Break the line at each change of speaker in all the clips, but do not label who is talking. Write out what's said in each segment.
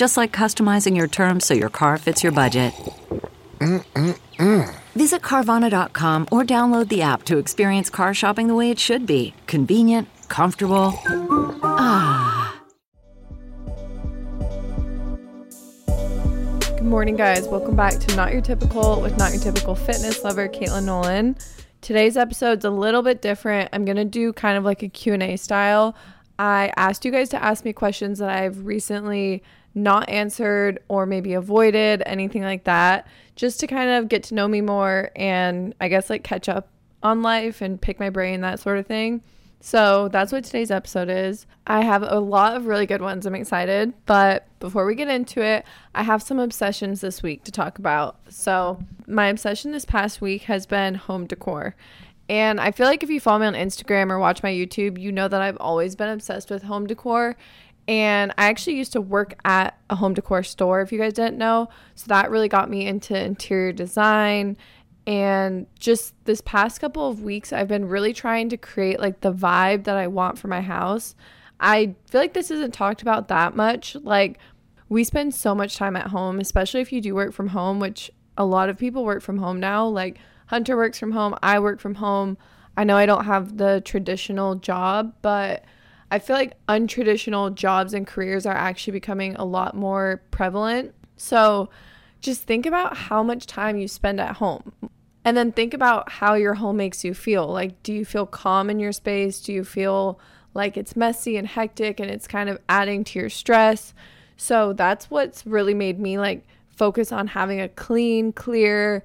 Just like customizing your terms so your car fits your budget.
Mm-mm-mm.
Visit Carvana.com or download the app to experience car shopping the way it should be convenient, comfortable. Ah.
Good morning, guys. Welcome back to Not Your Typical with Not Your Typical Fitness Lover, Katelynn Nolan. Today's episode's a little bit different. I'm going to do kind of like a Q&A style. I asked you guys to ask me questions that I've recently not answered or maybe avoided, anything like that, just to kind of get to know me more and I guess like catch up on life and pick my brain, that sort of thing. So that's what today's episode is. I have a lot of really good ones. I'm excited. But before we get into it, I have some obsessions this week to talk about. So, my obsession this past week has been home decor. And I feel like if you follow me on Instagram or watch my YouTube, you know that I've always been obsessed with home decor. And I actually used to work at a home decor store, if you guys didn't know. So that really got me into interior design. And just this past couple of weeks, I've been really trying to create like the vibe that I want for my house. I feel like this isn't talked about that much. Like, we spend so much time at home, especially if you do work from home, which a lot of people work from home now. Like, Hunter works from home, I work from home. I know I don't have the traditional job, but I feel like untraditional jobs and careers are actually becoming a lot more prevalent. So just think about how much time you spend at home. And then think about how your home makes you feel. Like, do you feel calm in your space? Do you feel like it's messy and hectic and it's kind of adding to your stress? So that's what's really made me like focus on having a clean, clear,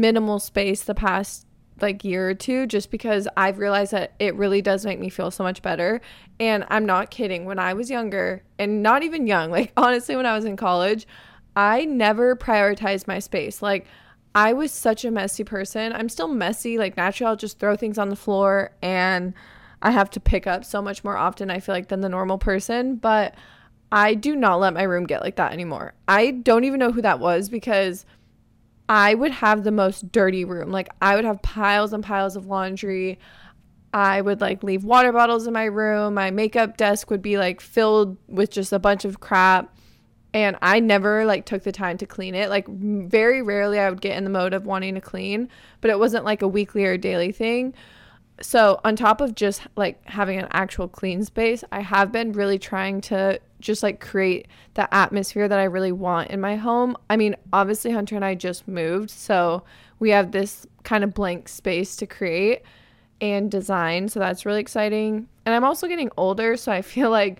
minimal space the past like year or two just because I've realized that it really does make me feel so much better. And I'm not kidding. When I was younger and not even young, like honestly, when I was in college, I never prioritized my space. Like, I was such a messy person. I'm still messy. Like, naturally, I'll just throw things on the floor and I have to pick up so much more often, I feel like, than the normal person. But I do not let my room get like that anymore. I don't even know who that was because I would have the most dirty room. Like I would have piles and piles of laundry. I would like leave water bottles in my room. My makeup desk would be like filled with just a bunch of crap. And I never like took the time to clean it. Like very rarely I would get in the mode of wanting to clean, but it wasn't like a weekly or daily thing so on top of just like having an actual clean space i have been really trying to just like create the atmosphere that i really want in my home. I mean obviously hunter and i just moved so we have this kind of blank space to create and design so that's really exciting. And i'm also getting older so i feel like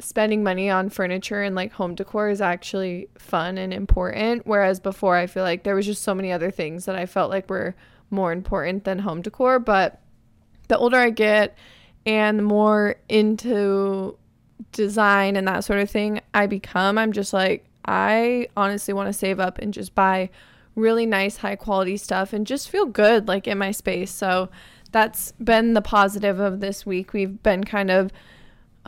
spending money on furniture and like home decor is actually fun and important whereas before i feel like there was just so many other things that i felt like were more important than home decor. But the older I get and the more into design and that sort of thing I become, I'm just like, I honestly want to save up and just buy really nice, high quality stuff and just feel good like in my space. So that's been the positive of this week. We've been kind of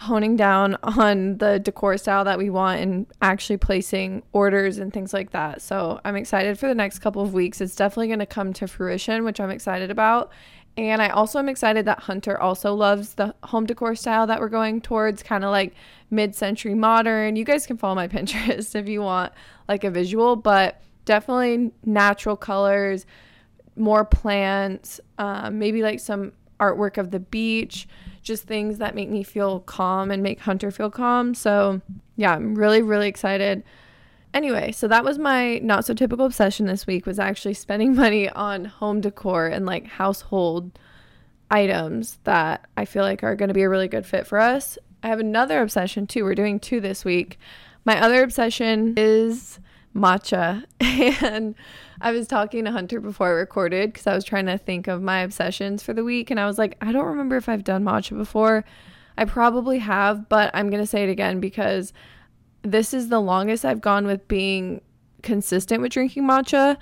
honing down on the decor style that we want and actually placing orders and things like that. So I'm excited for the next couple of weeks. It's definitely going to come to fruition, which I'm excited about. And I also am excited that Hunter also loves the home decor style that we're going towards, kind of like mid century modern. You guys can follow my Pinterest if you want like a visual, but definitely natural colors, more plants, um, maybe like some artwork of the beach, just things that make me feel calm and make Hunter feel calm. So, yeah, I'm really, really excited. Anyway, so that was my not so typical obsession this week was actually spending money on home decor and like household items that I feel like are going to be a really good fit for us. I have another obsession too. We're doing two this week. My other obsession is matcha. And I was talking to Hunter before I recorded because I was trying to think of my obsessions for the week. And I was like, I don't remember if I've done matcha before. I probably have, but I'm going to say it again because this is the longest I've gone with being consistent with drinking matcha.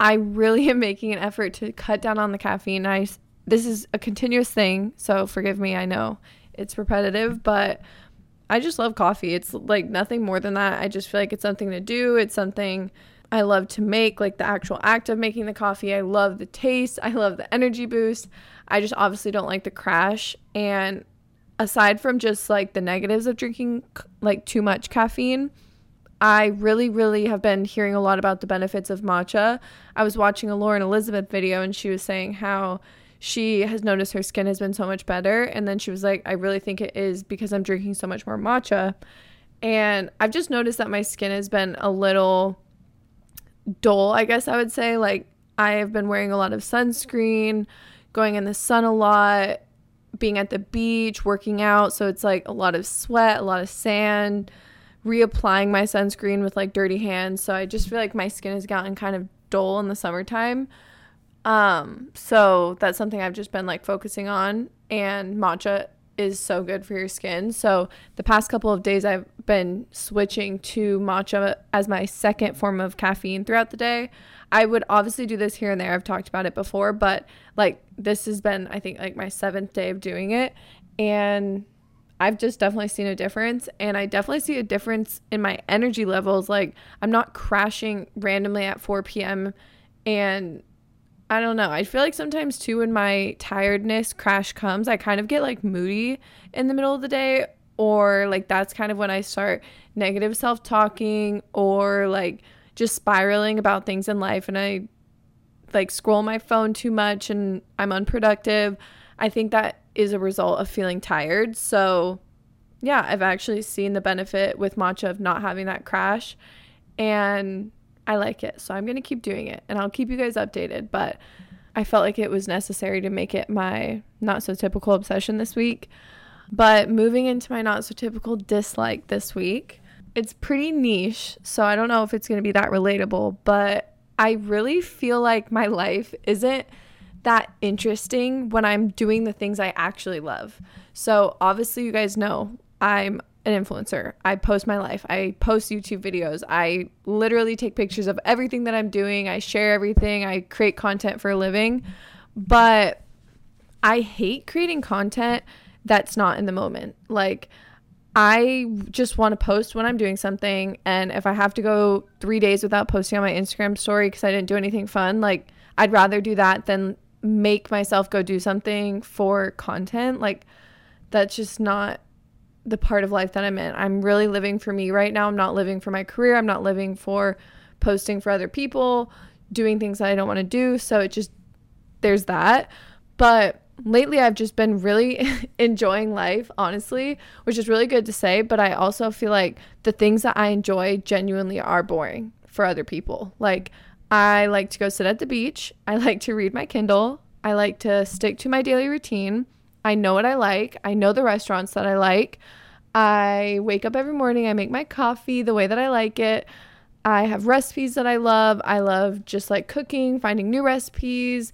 I really am making an effort to cut down on the caffeine. I this is a continuous thing, so forgive me. I know it's repetitive, but I just love coffee. It's like nothing more than that. I just feel like it's something to do. It's something I love to make, like the actual act of making the coffee. I love the taste. I love the energy boost. I just obviously don't like the crash. And aside from just like the negatives of drinking like too much caffeine, I really, really have been hearing a lot about the benefits of matcha. I was watching a Lauren Elizabeth video and she was saying how she has noticed her skin has been so much better. And then she was like, I really think it is because I'm drinking so much more matcha. And I've just noticed that my skin has been a little dull, I guess I would say. Like, I have been wearing a lot of sunscreen, going in the sun a lot, being at the beach, working out. So it's like a lot of sweat, a lot of sand, reapplying my sunscreen with like dirty hands. So I just feel like my skin has gotten kind of dull in the summertime. Um, so that's something I've just been like focusing on. And matcha is so good for your skin. So the past couple of days I've been switching to matcha as my second form of caffeine throughout the day. I would obviously do this here and there. I've talked about it before, but like this has been I think like my 7th day of doing it and I've just definitely seen a difference and I definitely see a difference in my energy levels like I'm not crashing randomly at 4 p.m. and I don't know. I feel like sometimes too when my tiredness crash comes, I kind of get like moody in the middle of the day or like that's kind of when I start negative self-talking or like just spiraling about things in life and I like scroll my phone too much and I'm unproductive. I think that is a result of feeling tired. So, yeah, I've actually seen the benefit with matcha of not having that crash and I like it. So, I'm going to keep doing it and I'll keep you guys updated, but I felt like it was necessary to make it my not so typical obsession this week. But moving into my not so typical dislike this week, it's pretty niche, so I don't know if it's going to be that relatable, but I really feel like my life isn't that interesting when I'm doing the things I actually love. So, obviously, you guys know I'm an influencer. I post my life. I post YouTube videos. I literally take pictures of everything that I'm doing. I share everything. I create content for a living. But I hate creating content that's not in the moment. Like, I just want to post when I'm doing something. And if I have to go three days without posting on my Instagram story because I didn't do anything fun, like I'd rather do that than make myself go do something for content. Like that's just not the part of life that I'm in. I'm really living for me right now. I'm not living for my career. I'm not living for posting for other people, doing things that I don't want to do. So it just, there's that. But lately I've just been really enjoying life, honestly, which is really good to say, but I also feel like the things that I enjoy genuinely are boring for other people. Like I like to go sit at the beach, I like to read my Kindle, I like to stick to my daily routine. I know what I like. I know the restaurants that I like. I wake up every morning, I make my coffee the way that I like it. I have recipes that I love. I love just like cooking, finding new recipes,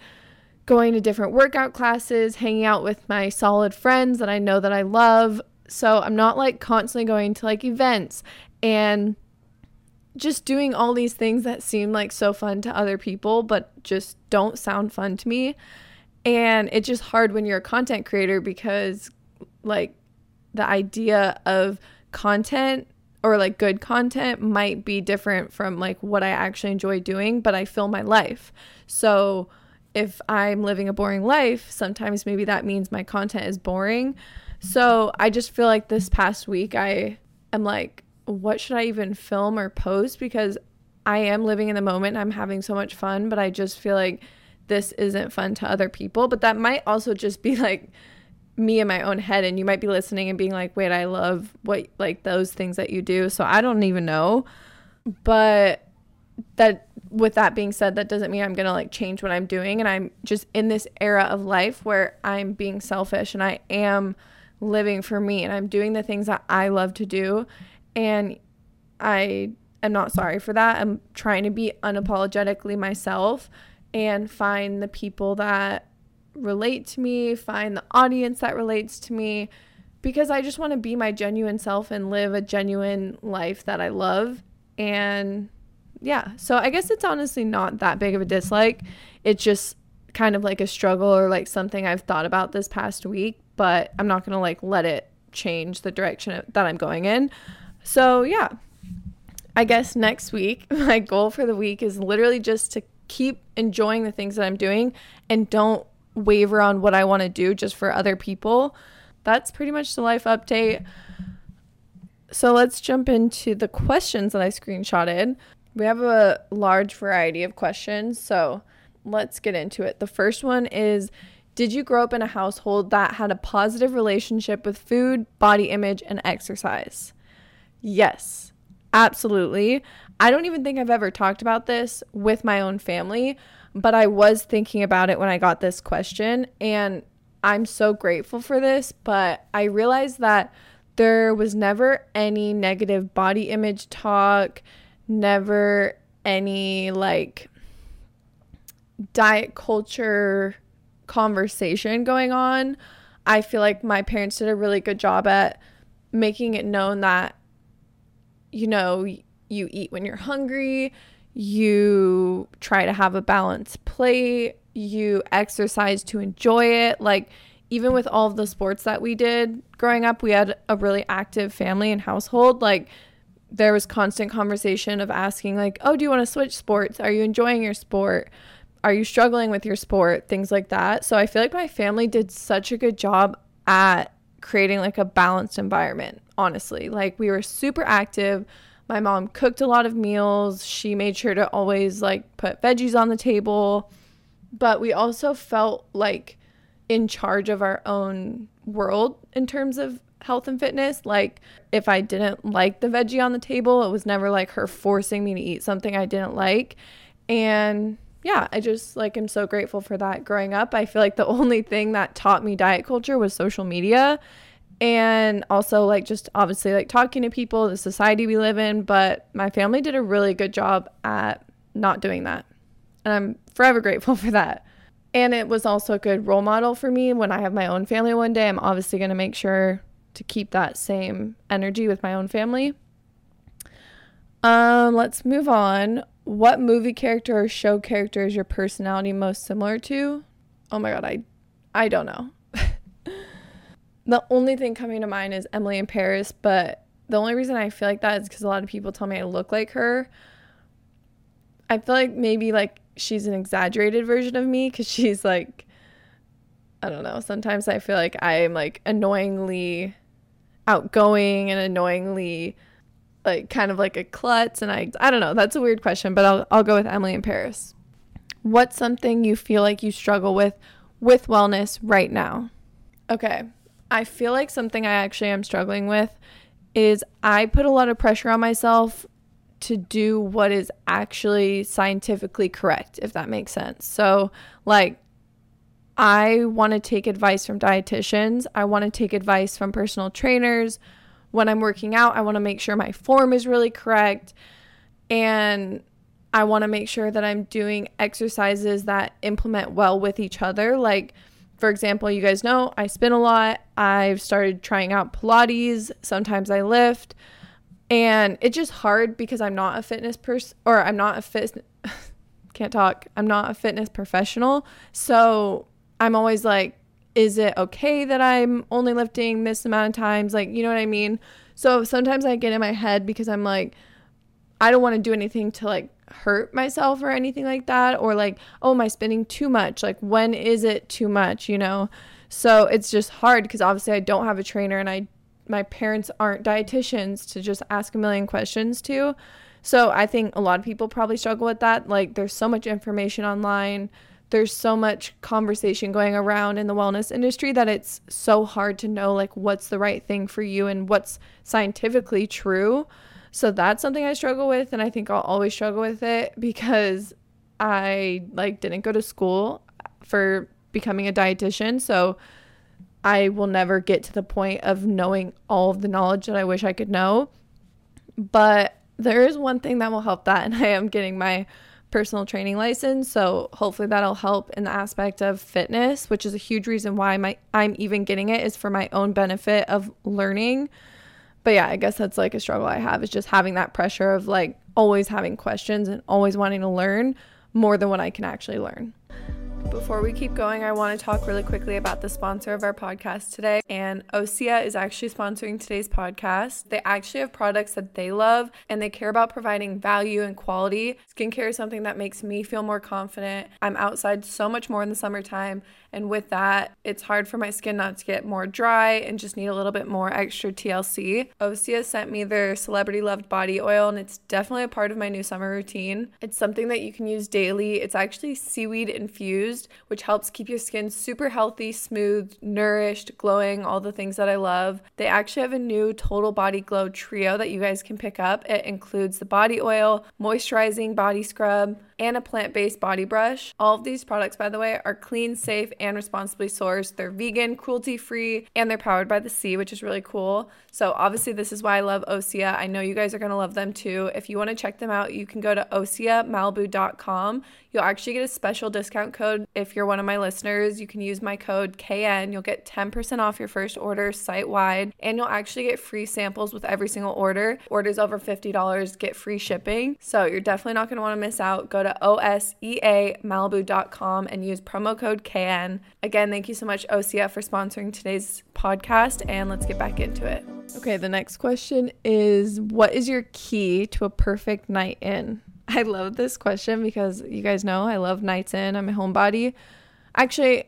going to different workout classes, hanging out with my solid friends that I know that I love. So I'm not like constantly going to like events and just doing all these things that seem like so fun to other people, but just don't sound fun to me. And it's just hard when you're a content creator because, like, the idea of content or like good content might be different from like what I actually enjoy doing, but I fill my life. So, if I'm living a boring life, sometimes maybe that means my content is boring. So I just feel like this past week I am like, what should I even film or post? Because I am living in the moment. I'm having so much fun, but I just feel like this isn't fun to other people. But that might also just be like me in my own head. And you might be listening and being like, wait, I love what, like those things that you do. So I don't even know. But that with that being said, that doesn't mean I'm going to like change what I'm doing and I'm just in this era of life where I'm being selfish and I am living for me and I'm doing the things that I love to do and I am not sorry for that. I'm trying to be unapologetically myself and find the people that relate to me, find the audience that relates to me because I just want to be my genuine self and live a genuine life that I love. And yeah, so I guess it's honestly not that big of a dislike. It's just kind of like a struggle or like something I've thought about this past week, but I'm not going to like let it change the direction that I'm going in. So, yeah. I guess next week, my goal for the week is literally just to keep enjoying the things that I'm doing and don't waver on what I want to do just for other people. That's pretty much the life update. So let's jump into the questions that I screenshotted. We have a large variety of questions, so let's get into it. The first one is Did you grow up in a household that had a positive relationship with food, body image, and exercise? Yes, absolutely. I don't even think I've ever talked about this with my own family, but I was thinking about it when I got this question, and I'm so grateful for this. But I realized that there was never any negative body image talk, never any like diet culture conversation going on. I feel like my parents did a really good job at making it known that, you know, you eat when you're hungry, you try to have a balanced plate, you exercise to enjoy it. Like, even with all of the sports that we did growing up, we had a really active family and household. Like, there was constant conversation of asking, like, oh, do you want to switch sports? Are you enjoying your sport? Are you struggling with your sport? Things like that. So I feel like my family did such a good job at creating like a balanced environment, honestly. Like, we were super active my mom cooked a lot of meals. She made sure to always like put veggies on the table. But we also felt like in charge of our own world in terms of health and fitness. Like if I didn't like the veggie on the table, it was never like her forcing me to eat something I didn't like. And yeah, I just like am so grateful for that growing up. I feel like the only thing that taught me diet culture was social media and also like just obviously like talking to people, the society we live in, but my family did a really good job at not doing that. And I'm forever grateful for that. And it was also a good role model for me when I have my own family one day. I'm obviously going to make sure to keep that same energy with my own family. Um, let's move on. What movie character or show character is your personality most similar to? Oh my god, I I don't know. The only thing coming to mind is Emily in Paris, but the only reason I feel like that is because a lot of people tell me I look like her. I feel like maybe like she's an exaggerated version of me because she's like, I don't know. Sometimes I feel like I'm like annoyingly outgoing and annoyingly like kind of like a klutz and I I don't know. That's a weird question, but I'll I'll go with Emily in Paris. What's something you feel like you struggle with with wellness right now? Okay. I feel like something I actually am struggling with is I put a lot of pressure on myself to do what is actually scientifically correct, if that makes sense. So, like, I want to take advice from dietitians, I want to take advice from personal trainers. When I'm working out, I want to make sure my form is really correct. And I want to make sure that I'm doing exercises that implement well with each other. Like, for example, you guys know I spin a lot. I've started trying out Pilates. Sometimes I lift. And it's just hard because I'm not a fitness person or I'm not a fit can't talk. I'm not a fitness professional. So I'm always like, is it okay that I'm only lifting this amount of times? Like, you know what I mean? So sometimes I get in my head because I'm like, I don't want to do anything to like hurt myself or anything like that or like oh am i spending too much? Like when is it too much you know? So it's just hard because obviously i don't have a trainer and i my parents aren't dietitians to just ask a million questions to. So i think a lot of people probably struggle with that. Like there's so much information online. There's so much conversation going around in the wellness industry that it's so hard to know like what's the right thing for you and what's scientifically true So that's something I struggle with and I think I'll always struggle with it because I like didn't go to school for becoming a dietitian. So I will never get to the point of knowing all of the knowledge that I wish I could know. But there is one thing that will help that and I am getting my personal training license. So hopefully that'll help in the aspect of fitness, which is a huge reason why my I'm even getting it is for my own benefit of learning but yeah, I guess that's like a struggle I have is just having that pressure of like always having questions and always wanting to learn more than what I can actually learn. Before we keep going, I want to talk really quickly about the sponsor of our podcast today. And Osea is actually sponsoring today's podcast. They actually have products that they love and they care about providing value and quality. Skincare is something that makes me feel more confident. I'm outside so much more in the summertime and with that, it's hard for my skin not to get more dry and just need a little bit more extra TLC. Osea sent me their celebrity loved body oil, and it's definitely a part of my new summer routine. It's something that you can use daily. It's actually seaweed infused, which helps keep your skin super healthy, smooth, nourished, glowing, all the things that I love. They actually have a new Total Body Glow trio that you guys can pick up. It includes the body oil, moisturizing body scrub, and a plant based body brush. All of these products, by the way, are clean, safe, and responsibly sourced. They're vegan, cruelty free, and they're powered by the sea, which is really cool. So, obviously, this is why I love Osea. I know you guys are going to love them too. If you want to check them out, you can go to oseamalibu.com. You'll actually get a special discount code if you're one of my listeners. You can use my code KN. You'll get 10% off your first order site wide, and you'll actually get free samples with every single order. Orders over $50 get free shipping. So, you're definitely not going to want to miss out. Go to oseamalibu.com and use promo code KN. Again, thank you so much, Osea, for sponsoring today's podcast, and let's get back into it. Okay, the next question is What is your key to a perfect night in? I love this question because you guys know I love nights in. I'm a homebody. Actually,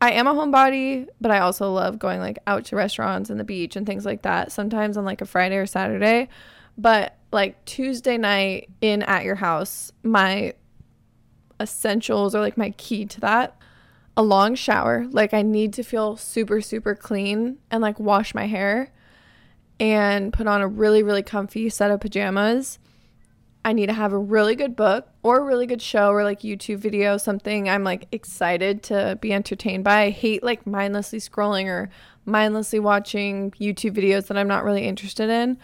I am a homebody, but I also love going like out to restaurants and the beach and things like that. Sometimes on like a Friday or Saturday. But like Tuesday night in at your house, my essentials or like my key to that a long shower. Like I need to feel super super clean and like wash my hair and put on a really really comfy set of pajamas. I need to have a really good book or a really good show or like YouTube video, something I'm like excited to be entertained by. I hate like mindlessly scrolling or mindlessly watching YouTube videos that I'm not really interested in.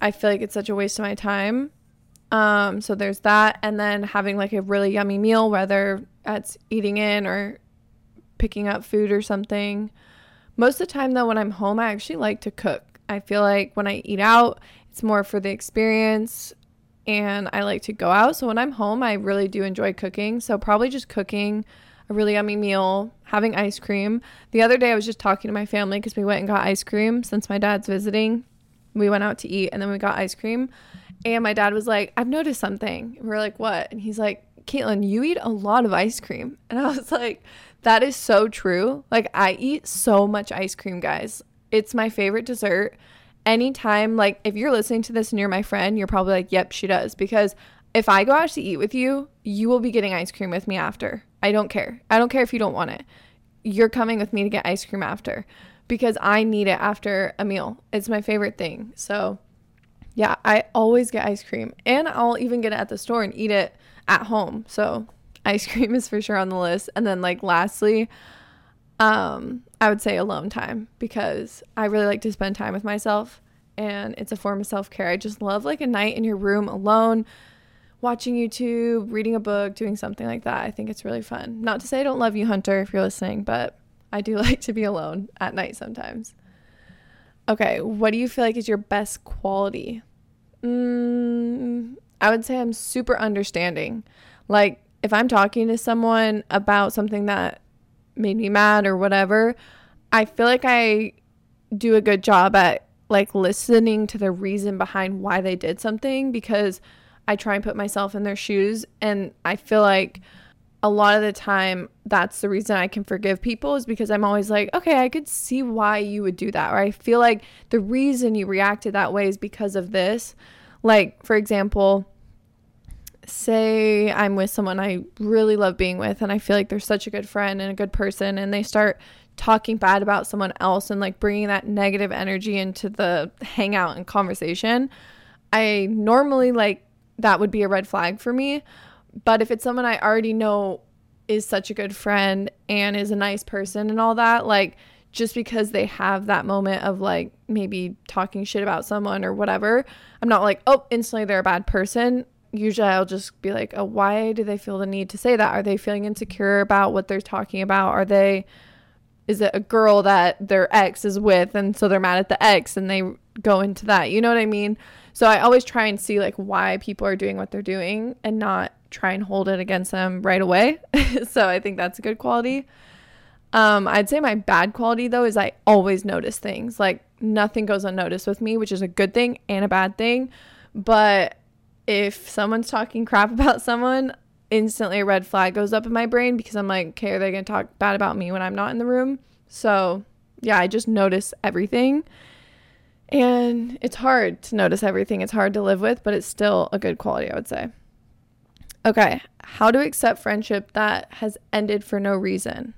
I feel like it's such a waste of my time. Um, so there's that, and then having like a really yummy meal, whether that's eating in or picking up food or something. Most of the time, though, when I'm home, I actually like to cook. I feel like when I eat out, it's more for the experience, and I like to go out. So when I'm home, I really do enjoy cooking. So probably just cooking a really yummy meal, having ice cream. The other day, I was just talking to my family because we went and got ice cream since my dad's visiting. We went out to eat and then we got ice cream. And my dad was like, I've noticed something. And we are like, what? And he's like, Katelynn, you eat a lot of ice cream. And I was like, that is so true. Like, I eat so much ice cream, guys. It's my favorite dessert. Anytime, like, if you're listening to this and you're my friend, you're probably like, yep, she does. Because if I go out to eat with you, you will be getting ice cream with me after. I don't care. I don't care if you don't want it. You're coming with me to get ice cream after because I need it after a meal. It's my favorite thing. So, yeah, I always get ice cream and I'll even get it at the store and eat it at home. So, ice cream is for sure on the list. And then like lastly, um I would say alone time because I really like to spend time with myself and it's a form of self-care. I just love like a night in your room alone watching YouTube, reading a book, doing something like that. I think it's really fun. Not to say I don't love you, Hunter, if you're listening, but I do like to be alone at night sometimes. Okay, what do you feel like is your best quality? Mm, I would say I'm super understanding. Like, if I'm talking to someone about something that made me mad or whatever, I feel like I do a good job at like listening to the reason behind why they did something because I try and put myself in their shoes and I feel like a lot of the time that's the reason I can forgive people is because I'm always like, okay, I could see why you would do that. Or I feel like the reason you reacted that way is because of this. Like, for example, say I'm with someone I really love being with and I feel like they're such a good friend and a good person and they start talking bad about someone else and like bringing that negative energy into the hangout and conversation. I normally like that would be a red flag for me. But if it's someone I already know is such a good friend and is a nice person and all that, like just because they have that moment of like maybe talking shit about someone or whatever, I'm not like, oh, instantly they're a bad person. Usually I'll just be like, oh, why do they feel the need to say that? Are they feeling insecure about what they're talking about? Are they, is it a girl that their ex is with and so they're mad at the ex and they go into that? You know what I mean? So I always try and see like why people are doing what they're doing and not try and hold it against them right away. so I think that's a good quality. Um, I'd say my bad quality though is I always notice things. Like nothing goes unnoticed with me, which is a good thing and a bad thing. But if someone's talking crap about someone, instantly a red flag goes up in my brain because I'm like, okay, are they gonna talk bad about me when I'm not in the room? So yeah, I just notice everything. And it's hard to notice everything. It's hard to live with, but it's still a good quality, I would say. Okay, how to accept friendship that has ended for no reason.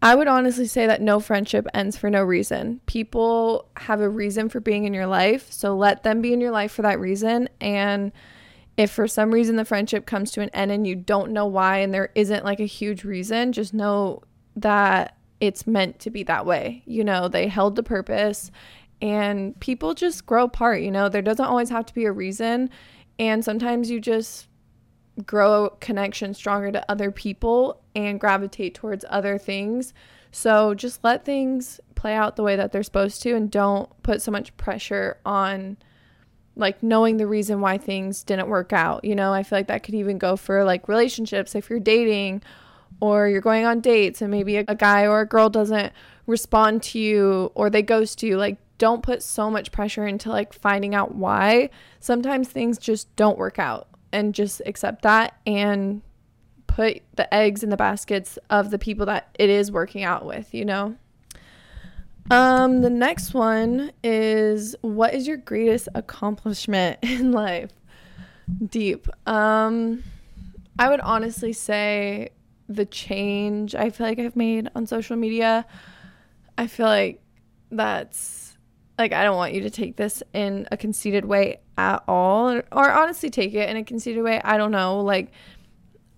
I would honestly say that no friendship ends for no reason. People have a reason for being in your life, so let them be in your life for that reason. And if for some reason the friendship comes to an end and you don't know why and there isn't like a huge reason, just know that it's meant to be that way. You know, they held the purpose and people just grow apart, you know, there doesn't always have to be a reason. And sometimes you just grow connection stronger to other people and gravitate towards other things. So just let things play out the way that they're supposed to and don't put so much pressure on like knowing the reason why things didn't work out. You know, I feel like that could even go for like relationships if you're dating or you're going on dates and maybe a, a guy or a girl doesn't respond to you or they ghost you. Like don't put so much pressure into like finding out why. Sometimes things just don't work out and just accept that and put the eggs in the baskets of the people that it is working out with, you know? Um, the next one is what is your greatest accomplishment in life? Deep. Um, I would honestly say the change I feel like I've made on social media. I feel like that's like I don't want you to take this in a conceited way at all or, or honestly take it in a conceited way. I don't know. Like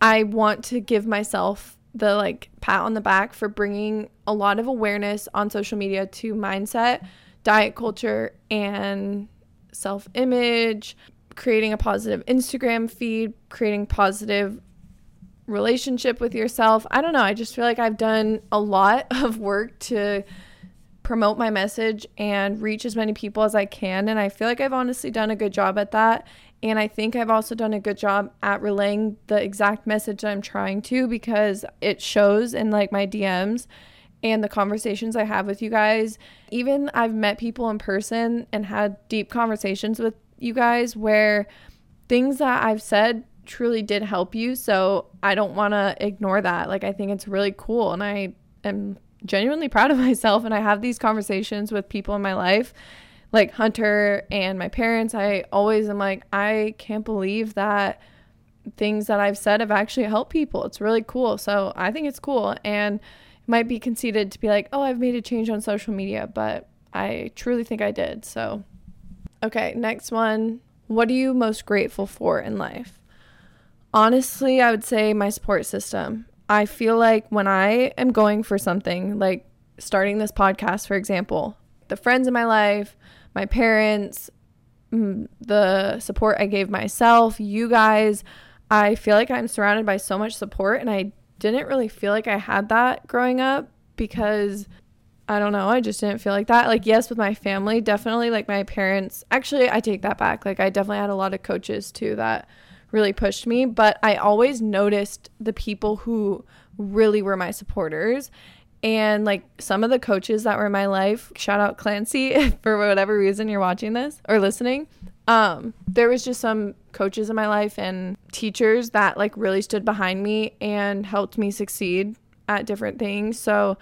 I want to give myself the like pat on the back for bringing a lot of awareness on social media to mindset, diet culture and self-image, creating a positive Instagram feed, creating positive relationship with yourself. I don't know. I just feel like I've done a lot of work to promote my message and reach as many people as I can. And I feel like I've honestly done a good job at that. And I think I've also done a good job at relaying the exact message that I'm trying to because it shows in like my DMs and the conversations I have with you guys. Even I've met people in person and had deep conversations with you guys where things that I've said truly did help you. So I don't want to ignore that. Like, I think it's really cool. And I am genuinely proud of myself and I have these conversations with people in my life like Hunter and my parents. I always am like I can't believe that things that I've said have actually helped people. It's really cool. So, I think it's cool and it might be conceited to be like, "Oh, I've made a change on social media," but I truly think I did. So, okay, next one. What are you most grateful for in life? Honestly, I would say my support system. I feel like when I am going for something, like starting this podcast, for example, the friends in my life, my parents, mm, the support I gave myself, you guys, I feel like I'm surrounded by so much support. And I didn't really feel like I had that growing up because I don't know. I just didn't feel like that. Like, yes, with my family, definitely. Like, my parents, actually, I take that back. Like, I definitely had a lot of coaches too that really pushed me, but I always noticed the people who really were my supporters. And like some of the coaches that were in my life, shout out Clancy for whatever reason you're watching this or listening. Um, there was just some coaches in my life and teachers that like really stood behind me and helped me succeed at different things. So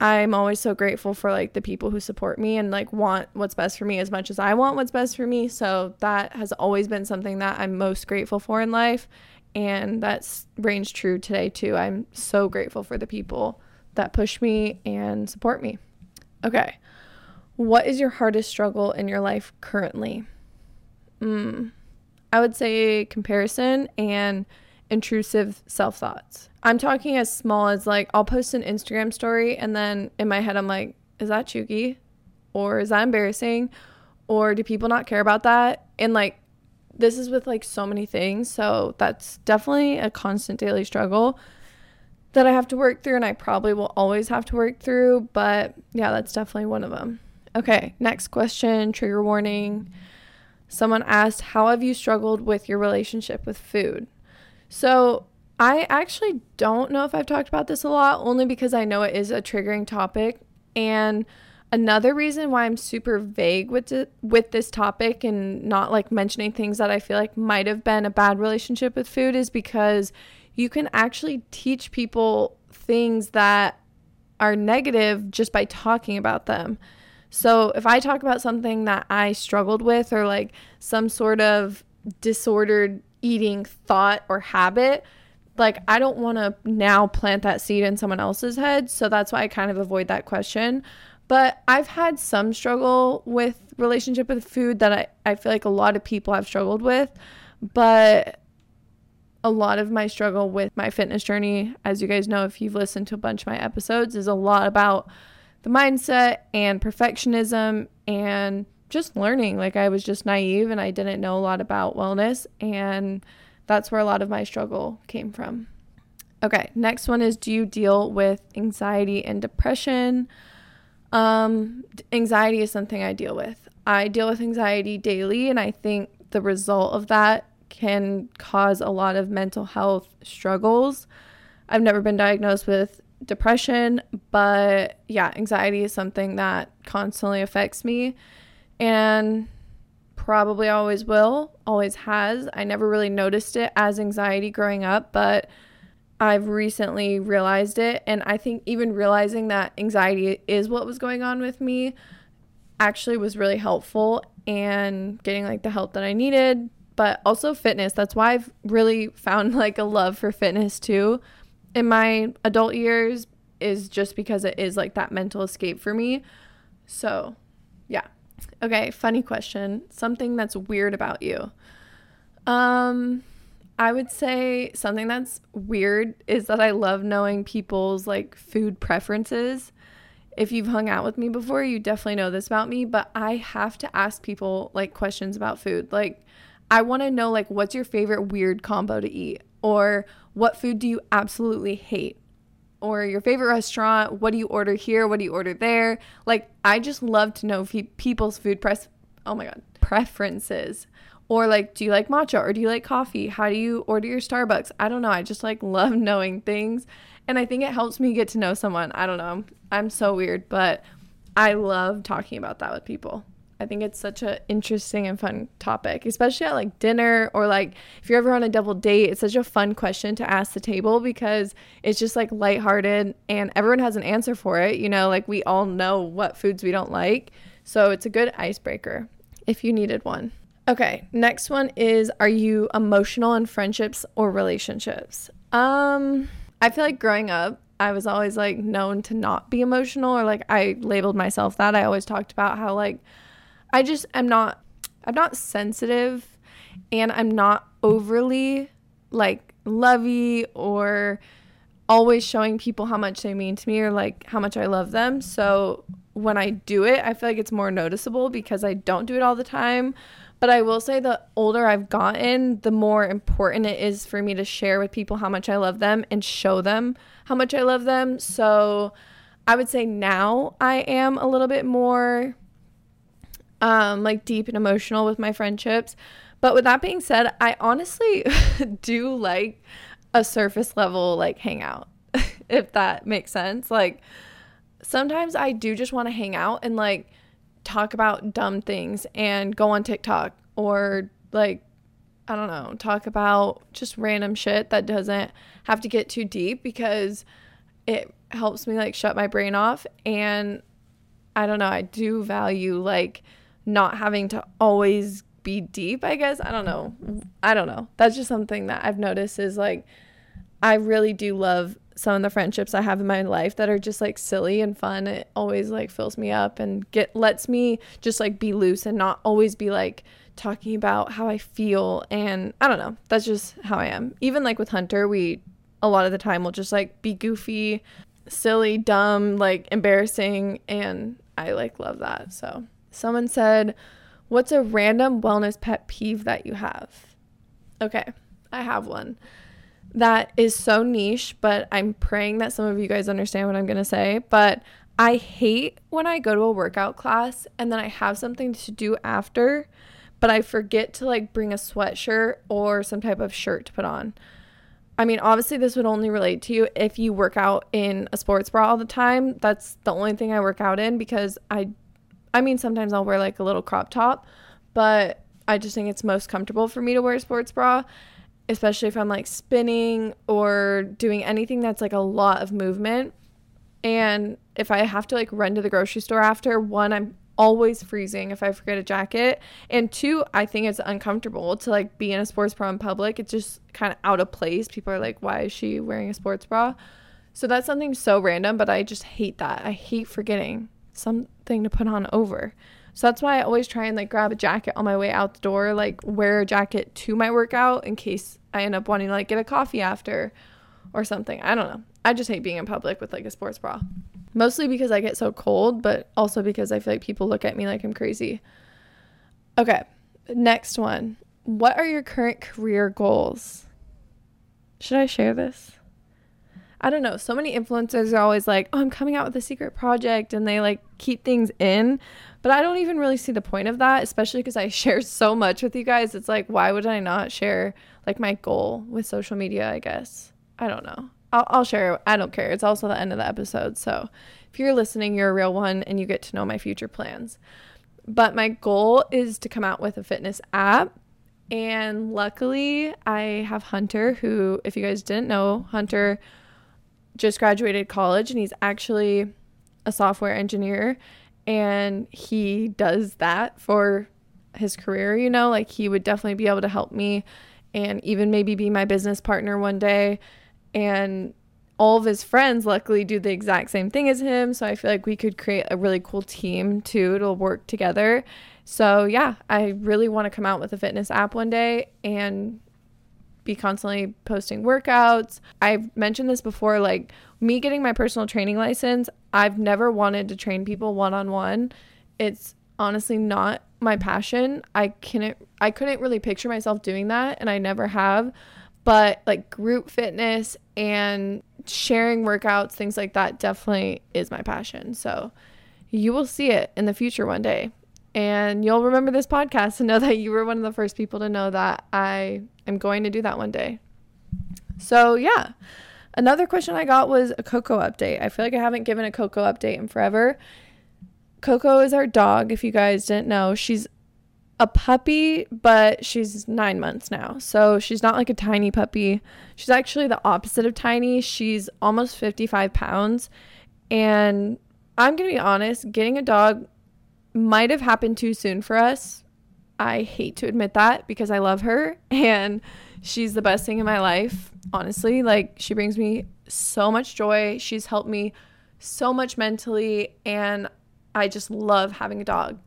I'm always so grateful for like the people who support me and like want what's best for me as much as I want what's best for me. So that has always been something that I'm most grateful for in life. And that's ranged true today too. I'm so grateful for the people that push me and support me. Okay. What is your hardest struggle in your life currently? Mm, I would say comparison and intrusive self thoughts. I'm talking as small as like I'll post an Instagram story and then in my head I'm like, is that cheugy? Or is that embarrassing? Or do people not care about that? And like this is with like so many things. So that's definitely a constant daily struggle that I have to work through and I probably will always have to work through. But yeah, that's definitely one of them. Okay, next question trigger warning. Someone asked, How have you struggled with your relationship with food? So I actually don't know if I've talked about this a lot, only because I know it is a triggering topic. And another reason why I'm super vague with it, with this topic and not like mentioning things that I feel like might have been a bad relationship with food is because you can actually teach people things that are negative just by talking about them. So if I talk about something that I struggled with or like some sort of disordered eating thought or habit, like I don't want to now plant that seed in someone else's head. So that's why I kind of avoid that question. But I've had some struggle with relationship with food that I, I feel like a lot of people have struggled with. But a lot of my struggle with my fitness journey, as you guys know, if you've listened to a bunch of my episodes, is a lot about the mindset and perfectionism and just learning. Like I was just naive and I didn't know a lot about wellness. And that's where a lot of my struggle came from. Okay, next one is do you deal with anxiety and depression? Um, anxiety is something I deal with. I deal with anxiety daily, and I think the result of that can cause a lot of mental health struggles. I've never been diagnosed with depression, but yeah, anxiety is something that constantly affects me and probably always will, always has. I never really noticed it as anxiety growing up, but I've recently realized it. And I think even realizing that anxiety is what was going on with me actually was really helpful and getting like the help that I needed, but also fitness. That's why I've really found like a love for fitness too in my adult years is just because it is like that mental escape for me. So, yeah. Okay, funny question. Something that's weird about you. Um I would say something that's weird is that I love knowing people's like food preferences. If you've hung out with me before, you definitely know this about me, but I have to ask people like questions about food. Like I want to know like what's your favorite weird combo to eat or what food do you absolutely hate? Or your favorite restaurant, what do you order here? What do you order there? Like I just love to know people's food press oh my god, preferences. Or like, do you like matcha or do you like coffee? How do you order your Starbucks? I don't know. I just like love knowing things. And I think it helps me get to know someone. I don't know. I'm so weird, but I love talking about that with people. I think it's such an interesting and fun topic, especially at like dinner or like if you're ever on a double date. It's such a fun question to ask the table because it's just like lighthearted and everyone has an answer for it. You know, like we all know what foods we don't like. So it's a good icebreaker if you needed one. Okay, next one is are you emotional in friendships or relationships? Um, I feel like growing up, I was always like known to not be emotional or like I labeled myself that. I always talked about how like I just am not I'm not sensitive and I'm not overly like lovey or always showing people how much they mean to me or like how much I love them. So when I do it, I feel like it's more noticeable because I don't do it all the time. But I will say the older I've gotten, the more important it is for me to share with people how much I love them and show them how much I love them. So I would say now I am a little bit more um like deep and emotional with my friendships. But with that being said, I honestly do like a surface level like hangout, if that makes sense. Like sometimes I do just want to hang out and like talk about dumb things and go on TikTok or like I don't know, talk about just random shit that doesn't have to get too deep because it helps me like shut my brain off and I don't know, I do value like not having to always be deep, I guess. I don't know. I don't know. That's just something that I've noticed is like I really do love some of the friendships I have in my life that are just like silly and fun. It always like fills me up and get lets me just like be loose and not always be like talking about how I feel and I don't know. That's just how I am. Even like with Hunter, we a lot of the time will just like be goofy, silly, dumb, like embarrassing and I like love that. So, someone said, "What's a random wellness pet peeve that you have?" Okay, I have one that is so niche, but I'm praying that some of you guys understand what I'm to say, but I hate when I go to a workout class and then I have something to do after, but I forget to like bring a sweatshirt or some type of shirt to put on. I mean, obviously, this would only relate to you if you work out in a sports bra all the time. That's the only thing I work out in because I, I mean, sometimes I'll wear like a little crop top, but I just think it's most comfortable for me to wear a sports bra, especially if I'm like spinning or doing anything that's like a lot of movement. And if I have to like run to the grocery store after, one, I'm always freezing if I forget a jacket. And two, I think it's uncomfortable to like be in a sports bra in public. It's just kind of out of place. People are like, why is she wearing a sports bra? So that's something so random, but I just hate that. I hate forgetting something to put on over. So that's why I always try and like grab a jacket on my way out the door, like wear a jacket to my workout in case I end up wanting to like get a coffee after or something. I don't know. I just hate being in public with like a sports bra. Mostly because I get so cold, but also because I feel like people look at me like I'm crazy. Okay, next one. What are your current career goals? Should I share this? I don't know. So many influencers are always like, oh, I'm coming out with a secret project, and they like keep things in. But I don't even really see the point of that, especially because I share so much with you guys. It's like, why would I not share like my goal with social media? I guess. I don't know. I'll, I'll share. I don't care. It's also the end of the episode. So if you're listening, you're a real one and you get to know my future plans. But my goal is to come out with a fitness app. And luckily, I have Hunter, who, if you guys didn't know, Hunter just graduated college and he's actually a software engineer. And he does that for his career, you know, like he would definitely be able to help me and even maybe be my business partner one day. And all of his friends luckily do the exact same thing as him. So i feel like we could create a really cool team too to work together. So yeah i really want to come out with a fitness app one day and be constantly posting workouts i've mentioned this before like me getting my personal training license i've never wanted to train people one-on-one it's honestly not my passion i couldn't i couldn't really picture myself doing that and i never have but like group fitness and sharing workouts, things like that definitely is my passion. So you will see it in the future one day. And you'll remember this podcast and know that you were one of the first people to know that I am going to do that one day. So, yeah. Another question I got was a Coco update. I feel like I haven't given a Coco update in forever. Coco is our dog, if you guys didn't know. She's a puppy, but she's nine months now. So she's not like a tiny puppy. She's actually the opposite of tiny. She's almost 55 pounds. And I'm going to be honest, getting a dog might have happened too soon for us. I hate to admit that because I love her and she's the best thing in my life. Honestly, like she brings me so much joy. She's helped me so much mentally and I just love having a dog.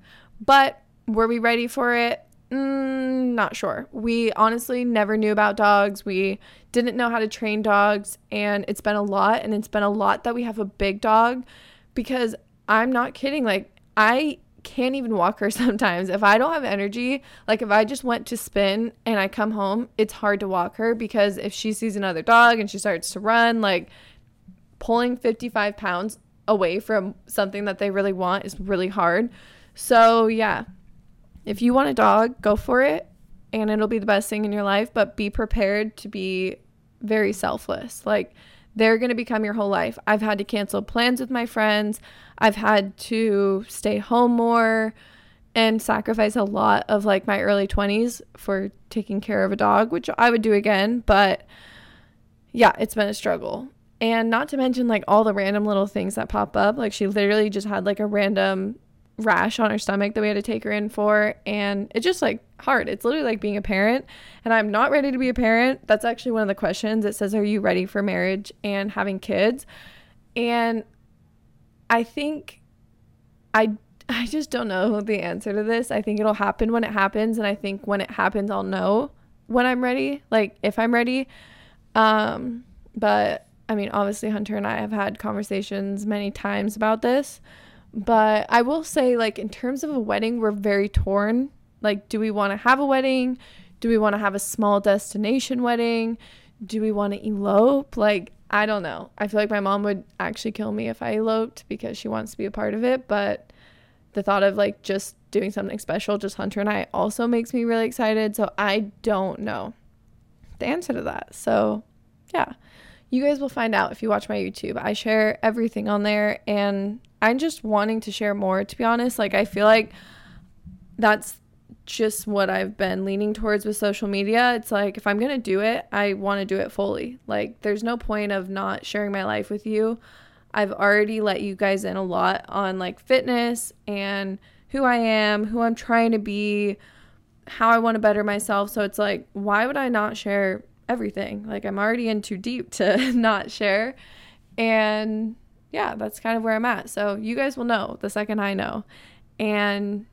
But were we ready for it? Mm, not sure. We honestly never knew about dogs. We didn't know how to train dogs, and it's been a lot. And it's been a lot that we have a big dog because I'm not kidding. Like, I can't even walk her sometimes. If I don't have energy, like if I just went to spin and I come home, it's hard to walk her because if she sees another dog and she starts to run, like pulling 55 pounds away from something that they really want is really hard. So, yeah, if you want a dog, go for it and it'll be the best thing in your life, but be prepared to be very selfless. Like they're going to become your whole life. I've had to cancel plans with my friends. I've had to stay home more and sacrifice a lot of like my early 20s for taking care of a dog, which I would do again, but yeah, it's been a struggle. And not to mention like all the random little things that pop up. Like she literally just had like a random rash on her stomach that we had to take her in for and it just like hard it's literally like being a parent and i'm not ready to be a parent that's actually one of the questions it says are you ready for marriage and having kids and i think i I just don't know the answer to this. I think it'll happen when it happens. And I think when it happens, I'll know when I'm ready, like if I'm ready. Um, but I mean, obviously, Hunter and I have had conversations many times about this. But I will say, like, in terms of a wedding, we're very torn. Like, do we want to have a wedding? Do we want to have a small destination wedding? Do we want to elope? Like, I don't know. I feel like my mom would actually kill me if I eloped because she wants to be a part of it. But the thought of like just doing something special, just Hunter and I, also makes me really excited. So I don't know the answer to that. So yeah, you guys will find out if you watch my YouTube. I share everything on there and I'm just wanting to share more, to be honest. Like, I feel like that's just what I've been leaning towards with social media. It's like if I'm going to do it, I want to do it fully. Like there's no point of not sharing my life with you. I've already let you guys in a lot on like fitness and who I am, who I'm trying to be, how I want to better myself. So it's like why would I not share everything? Like I'm already in too deep to not share. And yeah, that's kind of where I'm at. So you guys will know the second I know. And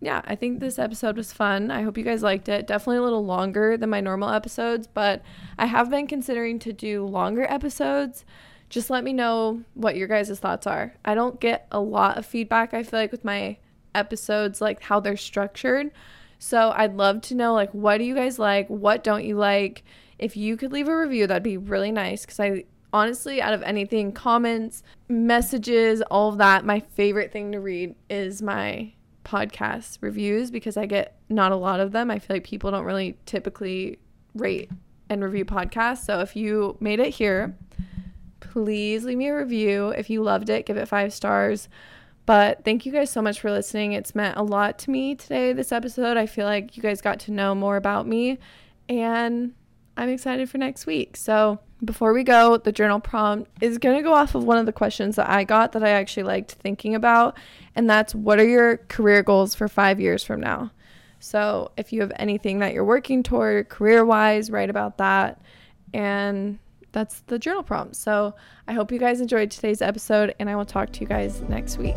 yeah, I think this episode was fun. I hope you guys liked it. Definitely a little longer than my normal episodes, but I have been considering to do longer episodes. Just let me know what your guys' thoughts are. I don't get a lot of feedback, I feel like, with my episodes, like how they're structured. So I'd love to know, like, what do you guys like? What don't you like? If you could leave a review, that'd be really nice because I honestly, out of anything, comments, messages, all of that, my favorite thing to read is my podcast reviews because I get not a lot of them. I feel like people don't really typically rate and review podcasts. So if you made it here, please leave me a review. If you loved it, give it five stars. But thank you guys so much for listening. It's meant a lot to me today, this episode. I feel like you guys got to know more about me, and I'm excited for next week. So before we go, the journal prompt is going to go off of one of the questions that I got that I actually liked thinking about. And that's what are your career goals for five years from now? So if you have anything that you're working toward career wise, write about that. And that's the journal prompt. So I hope you guys enjoyed today's episode, and I will talk to you guys next week.